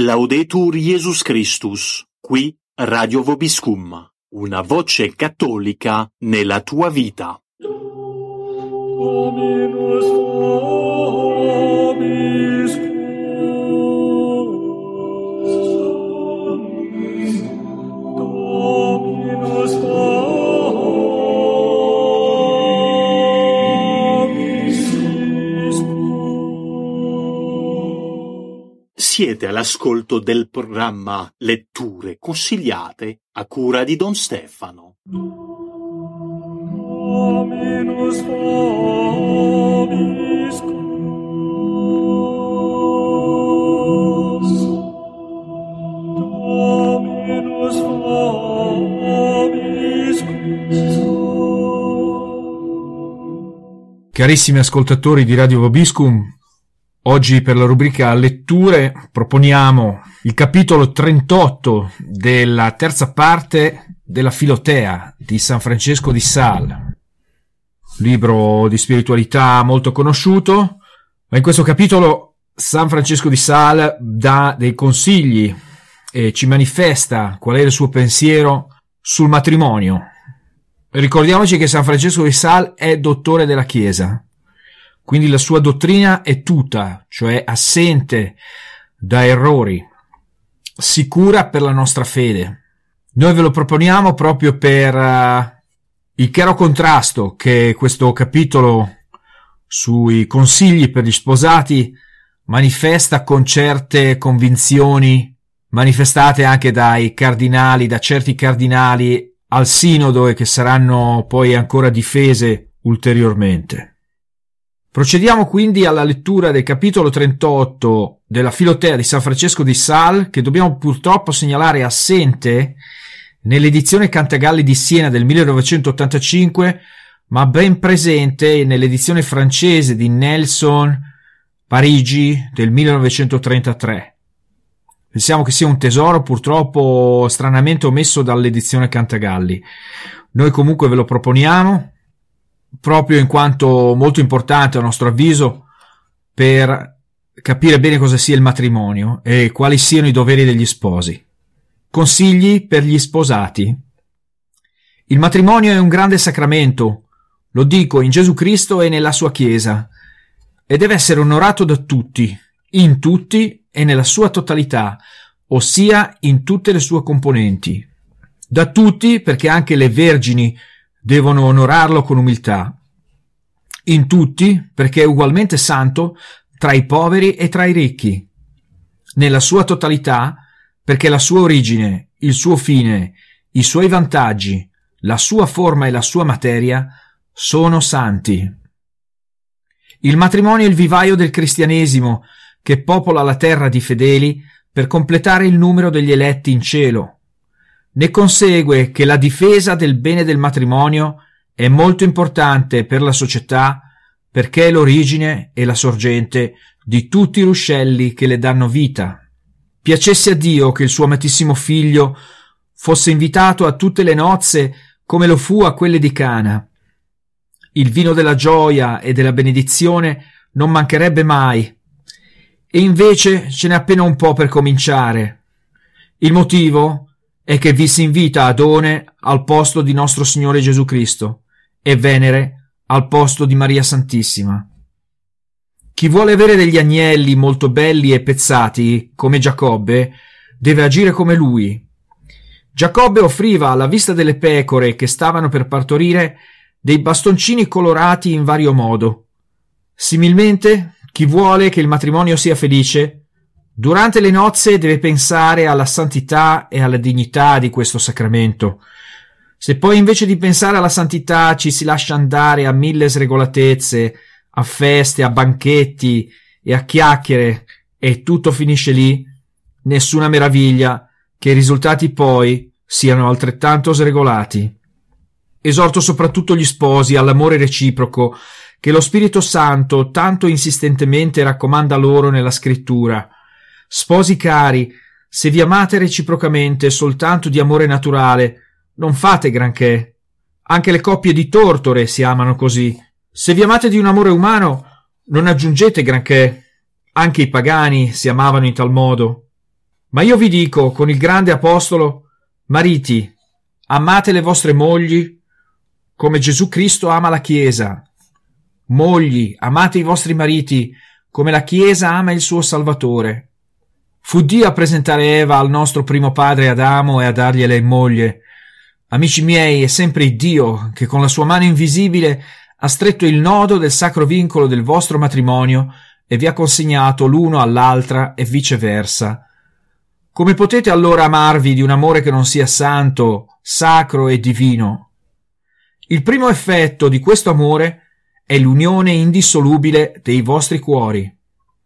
Laudetur Jesus Christus, qui Radio Vobiscum, una voce cattolica nella tua vita. Dominus Siete all'ascolto del programma Letture consigliate a cura di Don Stefano. Dominus. Dominus. Carissimi ascoltatori di Radio Vobiscum, oggi per la rubrica Letture proponiamo il capitolo 38 della terza parte della Filotea di San Francesco di Sal, libro di spiritualità molto conosciuto, ma in questo capitolo San Francesco di Sal dà dei consigli e ci manifesta qual è il suo pensiero sul matrimonio. Ricordiamoci che San Francesco di Sal è dottore della Chiesa, quindi la sua dottrina è tutta, cioè assente da errori, sicura per la nostra fede. Noi ve lo proponiamo proprio per eh, il chiaro contrasto che questo capitolo sui consigli per gli sposati manifesta con certe convinzioni manifestate anche dai cardinali, da certi cardinali al sinodo e che saranno poi ancora difese ulteriormente. Procediamo quindi alla lettura del capitolo 38 della Filotea di San Francesco di Sal, che dobbiamo purtroppo segnalare assente nell'edizione Cantagalli di Siena del 1985, ma ben presente nell'edizione francese di Nelson Parigi del 1933. Pensiamo che sia un tesoro purtroppo stranamente omesso dall'edizione Cantagalli. Noi comunque ve lo proponiamo, proprio in quanto molto importante a nostro avviso per capire bene cosa sia il matrimonio e quali siano i doveri degli sposi. Consigli per gli sposati. Il matrimonio è un grande sacramento, lo dico in Gesù Cristo e nella sua Chiesa, e deve essere onorato da tutti, in tutti e nella sua totalità, ossia in tutte le sue componenti. Da tutti perché anche le vergini devono onorarlo con umiltà. In tutti perché è ugualmente santo tra i poveri e tra i ricchi. Nella sua totalità perché la sua origine, il suo fine, i suoi vantaggi, la sua forma e la sua materia sono santi. Il matrimonio è il vivaio del cristianesimo che popola la terra di fedeli per completare il numero degli eletti in cielo. Ne consegue che la difesa del bene del matrimonio è molto importante per la società perché è l'origine e la sorgente di tutti i ruscelli che le danno vita. Piacesse a Dio che il suo amatissimo figlio fosse invitato a tutte le nozze come lo fu a quelle di Cana. Il vino della gioia e della benedizione non mancherebbe mai. E invece ce n'è appena un po' per cominciare. Il motivo è che vi si invita Adone al posto di nostro Signore Gesù Cristo e Venere al posto di Maria Santissima. Chi vuole avere degli agnelli molto belli e pezzati, come Giacobbe, deve agire come lui. Giacobbe offriva alla vista delle pecore che stavano per partorire dei bastoncini colorati in vario modo. Similmente, chi vuole che il matrimonio sia felice, durante le nozze deve pensare alla santità e alla dignità di questo sacramento. Se poi invece di pensare alla santità ci si lascia andare a mille sregolatezze, a feste, a banchetti e a chiacchiere e tutto finisce lì, nessuna meraviglia che i risultati poi siano altrettanto sregolati. Esorto soprattutto gli sposi all'amore reciproco che lo Spirito Santo tanto insistentemente raccomanda loro nella scrittura. Sposi cari, se vi amate reciprocamente soltanto di amore naturale, non fate granché. Anche le coppie di tortore si amano così. Se vi amate di un amore umano, non aggiungete granché. Anche i pagani si amavano in tal modo. Ma io vi dico con il grande apostolo, mariti, amate le vostre mogli come Gesù Cristo ama la Chiesa. Mogli, amate i vostri mariti come la Chiesa ama il suo Salvatore. Fu Dio a presentare Eva al nostro primo padre Adamo e a dargliela in moglie. Amici miei, è sempre Dio che con la sua mano invisibile ha stretto il nodo del sacro vincolo del vostro matrimonio e vi ha consegnato l'uno all'altra e viceversa. Come potete allora amarvi di un amore che non sia santo, sacro e divino? Il primo effetto di questo amore è l'unione indissolubile dei vostri cuori.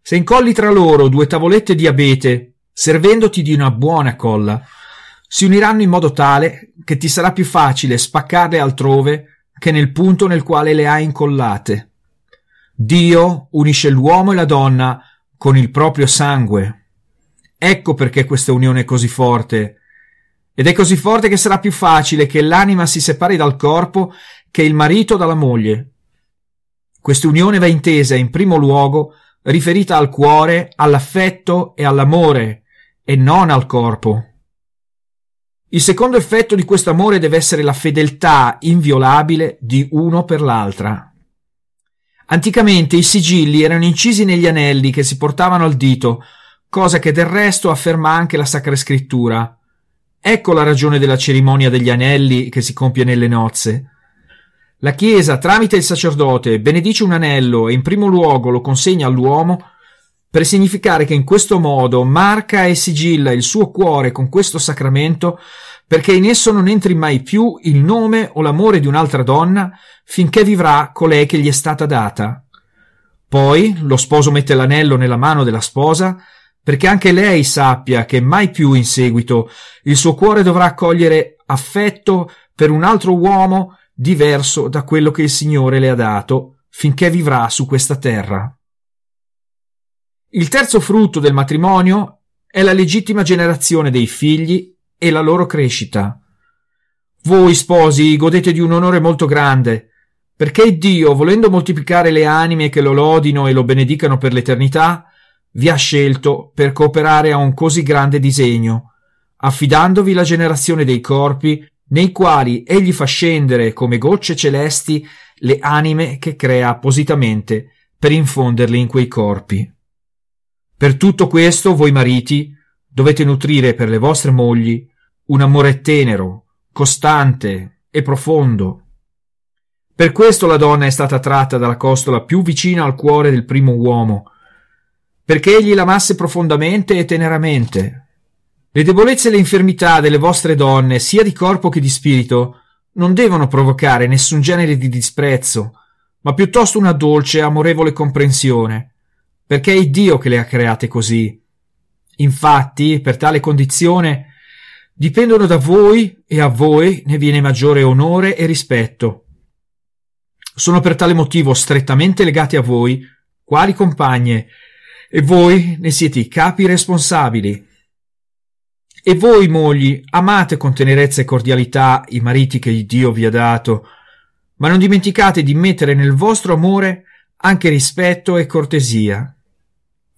Se incolli tra loro due tavolette di abete, servendoti di una buona colla, si uniranno in modo tale che ti sarà più facile spaccarle altrove che nel punto nel quale le hai incollate. Dio unisce l'uomo e la donna con il proprio sangue. Ecco perché questa unione è così forte. Ed è così forte che sarà più facile che l'anima si separi dal corpo che il marito dalla moglie. Questa unione va intesa in primo luogo riferita al cuore, all'affetto e all'amore, e non al corpo. Il secondo effetto di questo amore deve essere la fedeltà inviolabile di uno per l'altra. Anticamente i sigilli erano incisi negli anelli che si portavano al dito, cosa che del resto afferma anche la Sacra Scrittura. Ecco la ragione della cerimonia degli anelli che si compie nelle nozze. La Chiesa, tramite il sacerdote, benedice un anello e in primo luogo lo consegna all'uomo per significare che in questo modo marca e sigilla il suo cuore con questo sacramento perché in esso non entri mai più il nome o l'amore di un'altra donna finché vivrà colei che gli è stata data. Poi lo sposo mette l'anello nella mano della sposa perché anche lei sappia che mai più in seguito il suo cuore dovrà accogliere affetto per un altro uomo diverso da quello che il Signore le ha dato finché vivrà su questa terra. Il terzo frutto del matrimonio è la legittima generazione dei figli e la loro crescita. Voi sposi godete di un onore molto grande, perché Dio, volendo moltiplicare le anime che lo lodino e lo benedicano per l'eternità, vi ha scelto per cooperare a un così grande disegno, affidandovi la generazione dei corpi nei quali egli fa scendere come gocce celesti le anime che crea appositamente per infonderle in quei corpi. Per tutto questo voi mariti dovete nutrire per le vostre mogli un amore tenero, costante e profondo. Per questo la donna è stata tratta dalla costola più vicina al cuore del primo uomo, perché egli l'amasse profondamente e teneramente, le debolezze e le infermità delle vostre donne, sia di corpo che di spirito, non devono provocare nessun genere di disprezzo, ma piuttosto una dolce e amorevole comprensione, perché è Dio che le ha create così. Infatti, per tale condizione, dipendono da voi e a voi ne viene maggiore onore e rispetto. Sono per tale motivo strettamente legati a voi, quali compagne, e voi ne siete i capi responsabili. E voi, mogli, amate con tenerezza e cordialità i mariti che Dio vi ha dato, ma non dimenticate di mettere nel vostro amore anche rispetto e cortesia.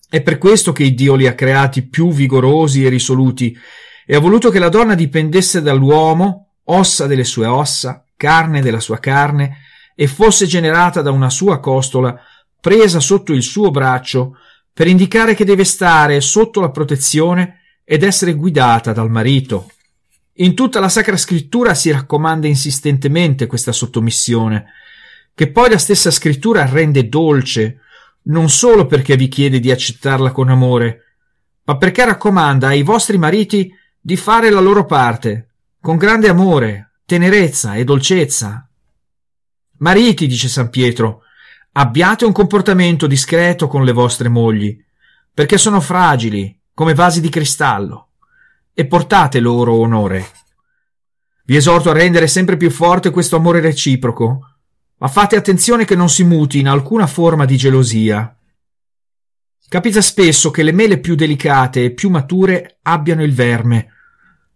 È per questo che Dio li ha creati più vigorosi e risoluti e ha voluto che la donna dipendesse dall'uomo, ossa delle sue ossa, carne della sua carne, e fosse generata da una sua costola, presa sotto il suo braccio, per indicare che deve stare sotto la protezione ed essere guidata dal marito. In tutta la Sacra Scrittura si raccomanda insistentemente questa sottomissione, che poi la stessa Scrittura rende dolce, non solo perché vi chiede di accettarla con amore, ma perché raccomanda ai vostri mariti di fare la loro parte, con grande amore, tenerezza e dolcezza. Mariti, dice San Pietro, abbiate un comportamento discreto con le vostre mogli, perché sono fragili, come vasi di cristallo, e portate loro onore. Vi esorto a rendere sempre più forte questo amore reciproco, ma fate attenzione che non si muti in alcuna forma di gelosia. Capita spesso che le mele più delicate e più mature abbiano il verme.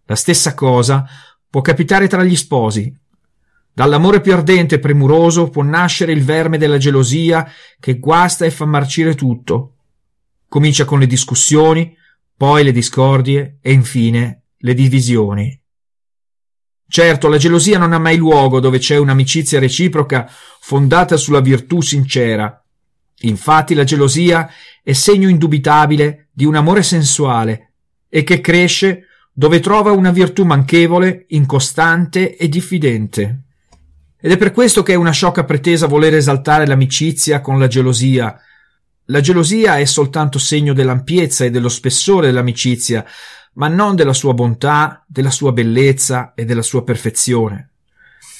La stessa cosa può capitare tra gli sposi. Dall'amore più ardente e premuroso può nascere il verme della gelosia che guasta e fa marcire tutto. Comincia con le discussioni, poi le discordie e infine le divisioni. Certo, la gelosia non ha mai luogo dove c'è un'amicizia reciproca fondata sulla virtù sincera. Infatti la gelosia è segno indubitabile di un amore sensuale e che cresce dove trova una virtù manchevole, incostante e diffidente. Ed è per questo che è una sciocca pretesa voler esaltare l'amicizia con la gelosia. La gelosia è soltanto segno dell'ampiezza e dello spessore dell'amicizia, ma non della sua bontà, della sua bellezza e della sua perfezione.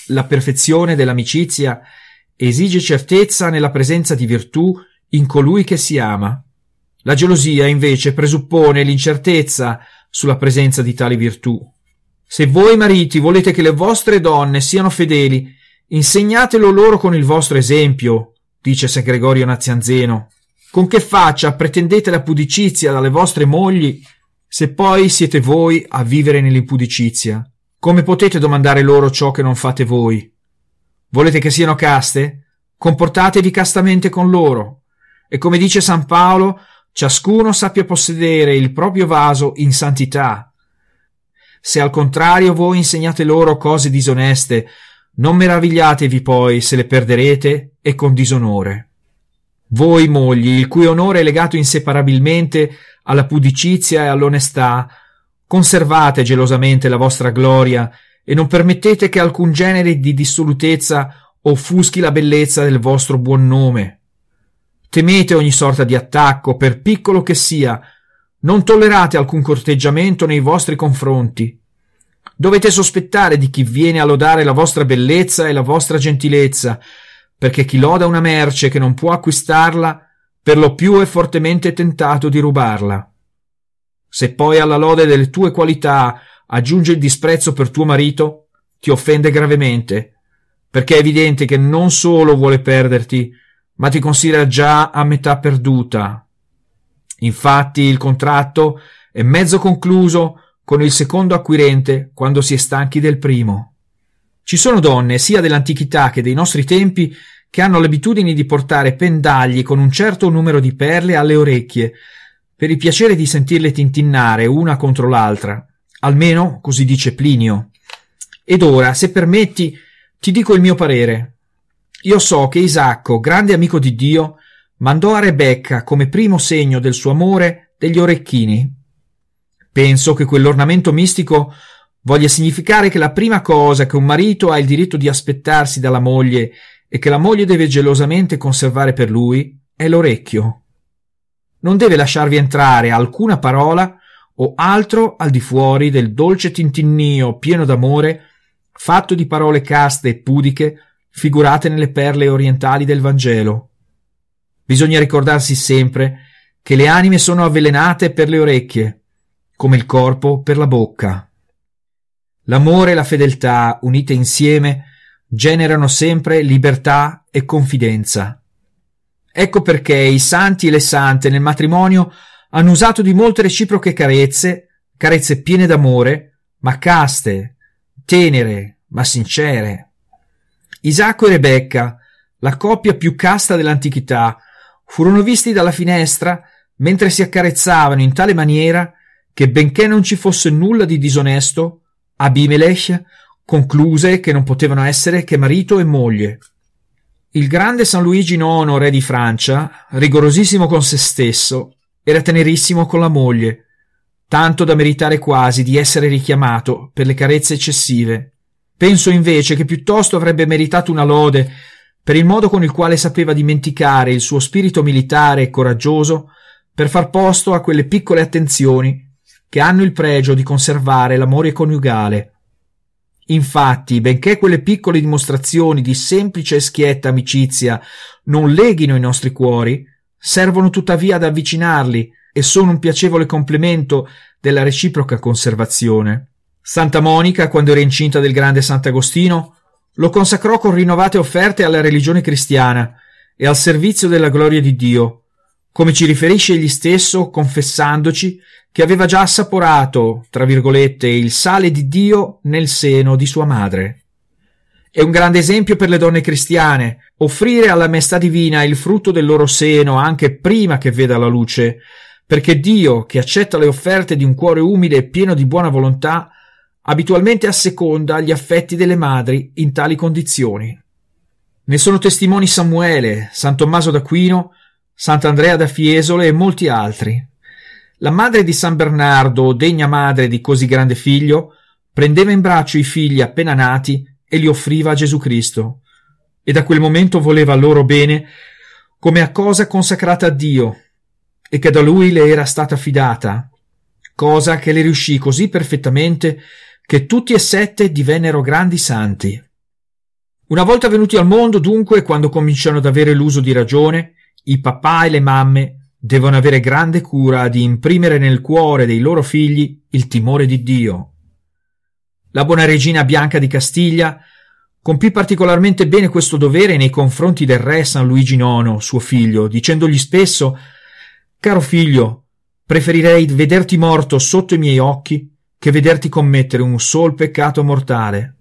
La perfezione dell'amicizia esige certezza nella presenza di virtù in colui che si ama. La gelosia invece presuppone l'incertezza sulla presenza di tali virtù. Se voi mariti volete che le vostre donne siano fedeli, insegnatelo loro con il vostro esempio, dice San Gregorio Nazianzeno. Con che faccia pretendete la pudicizia dalle vostre mogli se poi siete voi a vivere nell'impudicizia, come potete domandare loro ciò che non fate voi? Volete che siano caste? Comportatevi castamente con loro. E come dice San Paolo, ciascuno sappia possedere il proprio vaso in santità. Se al contrario voi insegnate loro cose disoneste, non meravigliatevi poi se le perderete e con disonore. Voi mogli, il cui onore è legato inseparabilmente alla pudicizia e all'onestà, conservate gelosamente la vostra gloria e non permettete che alcun genere di dissolutezza offuschi la bellezza del vostro buon nome. Temete ogni sorta di attacco, per piccolo che sia, non tollerate alcun corteggiamento nei vostri confronti. Dovete sospettare di chi viene a lodare la vostra bellezza e la vostra gentilezza, perché chi loda una merce che non può acquistarla per lo più è fortemente tentato di rubarla. Se poi alla lode delle tue qualità aggiunge il disprezzo per tuo marito, ti offende gravemente, perché è evidente che non solo vuole perderti, ma ti considera già a metà perduta. Infatti il contratto è mezzo concluso con il secondo acquirente quando si è stanchi del primo. Ci sono donne, sia dell'antichità che dei nostri tempi, che hanno l'abitudine di portare pendagli con un certo numero di perle alle orecchie, per il piacere di sentirle tintinnare una contro l'altra. Almeno così dice Plinio. Ed ora, se permetti, ti dico il mio parere. Io so che Isacco, grande amico di Dio, mandò a Rebecca come primo segno del suo amore degli orecchini. Penso che quell'ornamento mistico voglia significare che la prima cosa che un marito ha il diritto di aspettarsi dalla moglie e che la moglie deve gelosamente conservare per lui è l'orecchio. Non deve lasciarvi entrare alcuna parola o altro al di fuori del dolce tintinnio pieno d'amore, fatto di parole caste e pudiche, figurate nelle perle orientali del Vangelo. Bisogna ricordarsi sempre che le anime sono avvelenate per le orecchie, come il corpo per la bocca. L'amore e la fedeltà, unite insieme, generano sempre libertà e confidenza. Ecco perché i santi e le sante nel matrimonio hanno usato di molte reciproche carezze, carezze piene d'amore, ma caste, tenere, ma sincere. Isacco e Rebecca, la coppia più casta dell'antichità, furono visti dalla finestra mentre si accarezzavano in tale maniera che benché non ci fosse nulla di disonesto, Abimelech concluse che non potevano essere che marito e moglie. Il grande San Luigi IX, re di Francia, rigorosissimo con se stesso, era tenerissimo con la moglie, tanto da meritare quasi di essere richiamato per le carezze eccessive. Penso invece che piuttosto avrebbe meritato una lode per il modo con il quale sapeva dimenticare il suo spirito militare e coraggioso per far posto a quelle piccole attenzioni che hanno il pregio di conservare l'amore coniugale. Infatti, benché quelle piccole dimostrazioni di semplice e schietta amicizia non leghino i nostri cuori, servono tuttavia ad avvicinarli e sono un piacevole complemento della reciproca conservazione. Santa Monica, quando era incinta del grande Sant'Agostino, lo consacrò con rinnovate offerte alla religione cristiana e al servizio della gloria di Dio, come ci riferisce egli stesso confessandoci che aveva già assaporato, tra virgolette, il sale di Dio nel seno di sua madre. È un grande esempio per le donne cristiane offrire alla maestà divina il frutto del loro seno anche prima che veda la luce, perché Dio, che accetta le offerte di un cuore umile e pieno di buona volontà, abitualmente asseconda gli affetti delle madri in tali condizioni. Ne sono testimoni Samuele, San Tommaso d'Aquino, Sant'Andrea da Fiesole e molti altri. La madre di San Bernardo, degna madre di così grande figlio, prendeva in braccio i figli appena nati e li offriva a Gesù Cristo, e da quel momento voleva loro bene come a cosa consacrata a Dio e che da lui le era stata affidata, cosa che le riuscì così perfettamente che tutti e sette divennero grandi santi. Una volta venuti al mondo, dunque, quando cominciano ad avere l'uso di ragione, i papà e le mamme devono avere grande cura di imprimere nel cuore dei loro figli il timore di Dio. La buona regina Bianca di Castiglia compì particolarmente bene questo dovere nei confronti del re San Luigi IX, suo figlio, dicendogli spesso Caro figlio, preferirei vederti morto sotto i miei occhi che vederti commettere un sol peccato mortale.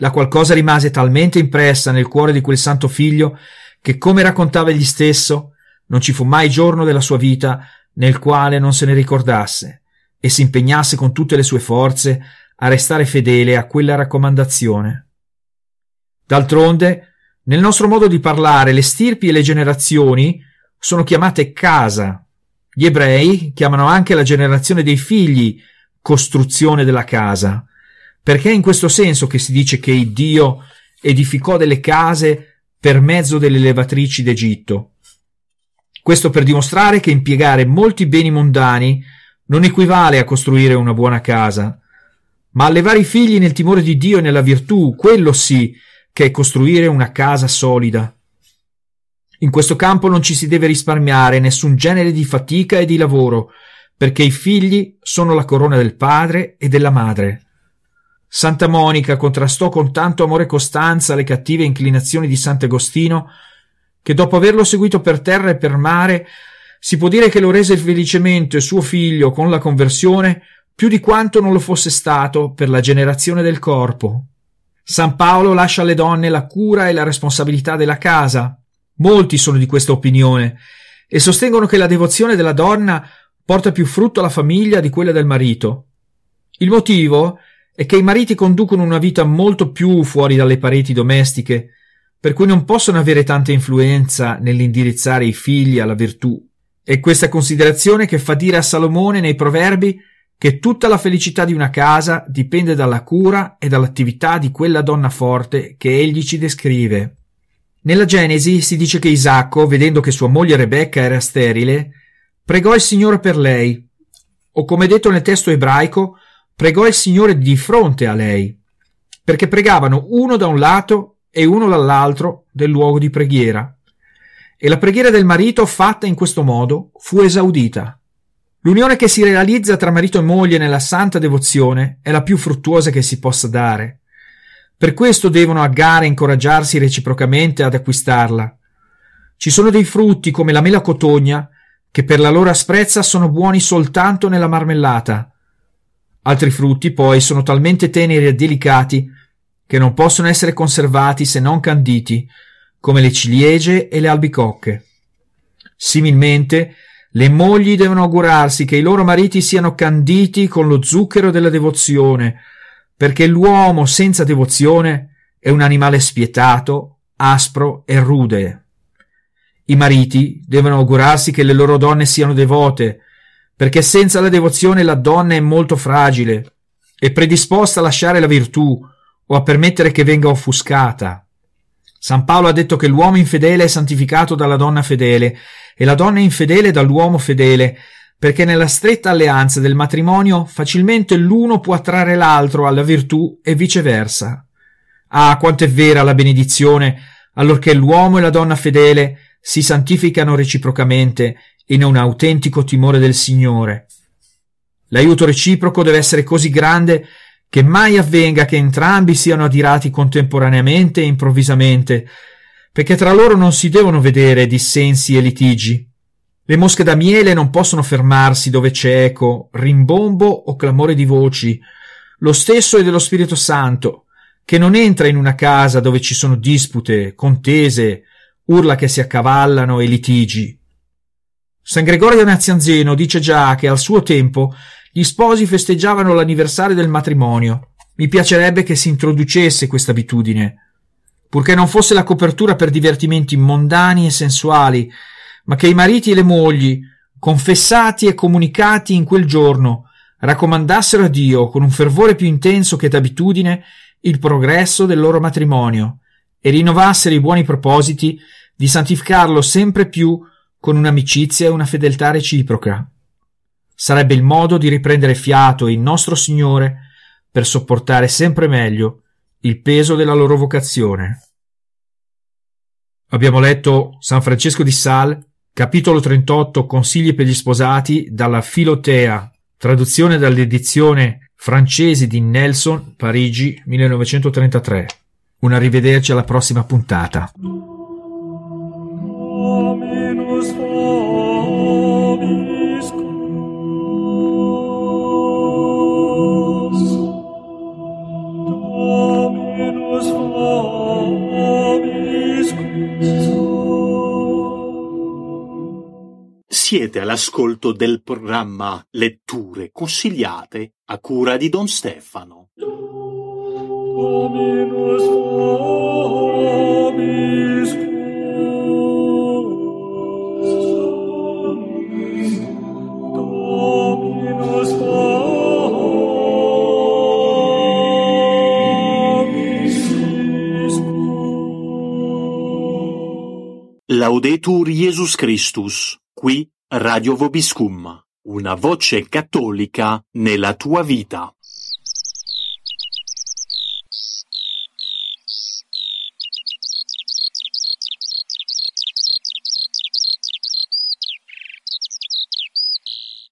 La qualcosa rimase talmente impressa nel cuore di quel santo figlio che, come raccontava egli stesso, non ci fu mai giorno della sua vita nel quale non se ne ricordasse e si impegnasse con tutte le sue forze a restare fedele a quella raccomandazione. D'altronde, nel nostro modo di parlare, le stirpi e le generazioni sono chiamate casa. Gli ebrei chiamano anche la generazione dei figli costruzione della casa, perché è in questo senso che si dice che Dio edificò delle case per mezzo delle levatrici d'Egitto. Questo per dimostrare che impiegare molti beni mondani non equivale a costruire una buona casa, ma allevare i figli nel timore di Dio e nella virtù, quello sì che è costruire una casa solida. In questo campo non ci si deve risparmiare nessun genere di fatica e di lavoro, perché i figli sono la corona del padre e della madre. Santa Monica contrastò con tanto amore e costanza le cattive inclinazioni di Sant'Agostino, che dopo averlo seguito per terra e per mare, si può dire che lo rese felicemente suo figlio con la conversione più di quanto non lo fosse stato per la generazione del corpo. San Paolo lascia alle donne la cura e la responsabilità della casa, Molti sono di questa opinione e sostengono che la devozione della donna porta più frutto alla famiglia di quella del marito. Il motivo è che i mariti conducono una vita molto più fuori dalle pareti domestiche, per cui non possono avere tanta influenza nell'indirizzare i figli alla virtù. È questa considerazione che fa dire a Salomone nei proverbi che tutta la felicità di una casa dipende dalla cura e dall'attività di quella donna forte che egli ci descrive. Nella Genesi si dice che Isacco, vedendo che sua moglie Rebecca era sterile, pregò il Signore per lei, o come detto nel testo ebraico, pregò il Signore di fronte a lei, perché pregavano uno da un lato e uno dall'altro del luogo di preghiera. E la preghiera del marito, fatta in questo modo, fu esaudita. L'unione che si realizza tra marito e moglie nella santa devozione è la più fruttuosa che si possa dare. Per questo devono a gare incoraggiarsi reciprocamente ad acquistarla. Ci sono dei frutti come la mela cotogna che per la loro asprezza sono buoni soltanto nella marmellata. Altri frutti poi sono talmente teneri e delicati che non possono essere conservati se non canditi, come le ciliegie e le albicocche. Similmente, le mogli devono augurarsi che i loro mariti siano canditi con lo zucchero della devozione, perché l'uomo senza devozione è un animale spietato, aspro e rude. I mariti devono augurarsi che le loro donne siano devote, perché senza la devozione la donna è molto fragile e predisposta a lasciare la virtù o a permettere che venga offuscata. San Paolo ha detto che l'uomo infedele è santificato dalla donna fedele e la donna infedele dall'uomo fedele, perché nella stretta alleanza del matrimonio facilmente l'uno può attrarre l'altro alla virtù e viceversa. Ah, quanto è vera la benedizione, allorché l'uomo e la donna fedele si santificano reciprocamente in un autentico timore del Signore. L'aiuto reciproco deve essere così grande che mai avvenga che entrambi siano adirati contemporaneamente e improvvisamente, perché tra loro non si devono vedere dissensi e litigi. Le mosche da miele non possono fermarsi dove c'è eco, rimbombo o clamore di voci. Lo stesso è dello Spirito Santo, che non entra in una casa dove ci sono dispute, contese, urla che si accavallano e litigi. San Gregorio Nazianzeno dice già che al suo tempo gli sposi festeggiavano l'anniversario del matrimonio. Mi piacerebbe che si introducesse questa abitudine, purché non fosse la copertura per divertimenti mondani e sensuali, ma che i mariti e le mogli, confessati e comunicati in quel giorno, raccomandassero a Dio con un fervore più intenso che d'abitudine il progresso del loro matrimonio e rinnovassero i buoni propositi di santificarlo sempre più con un'amicizia e una fedeltà reciproca. Sarebbe il modo di riprendere fiato in nostro Signore per sopportare sempre meglio il peso della loro vocazione. Abbiamo letto San Francesco di Sal, capitolo 38, Consigli per gli sposati, dalla Filotea, traduzione dall'edizione francese di Nelson, Parigi, 1933. Un arrivederci alla prossima puntata. Siete all'ascolto del programma Letture consigliate a cura di Don Stefano. Laudetur Jesus Christus, qui Radio Vobiscum, una voce cattolica nella tua vita.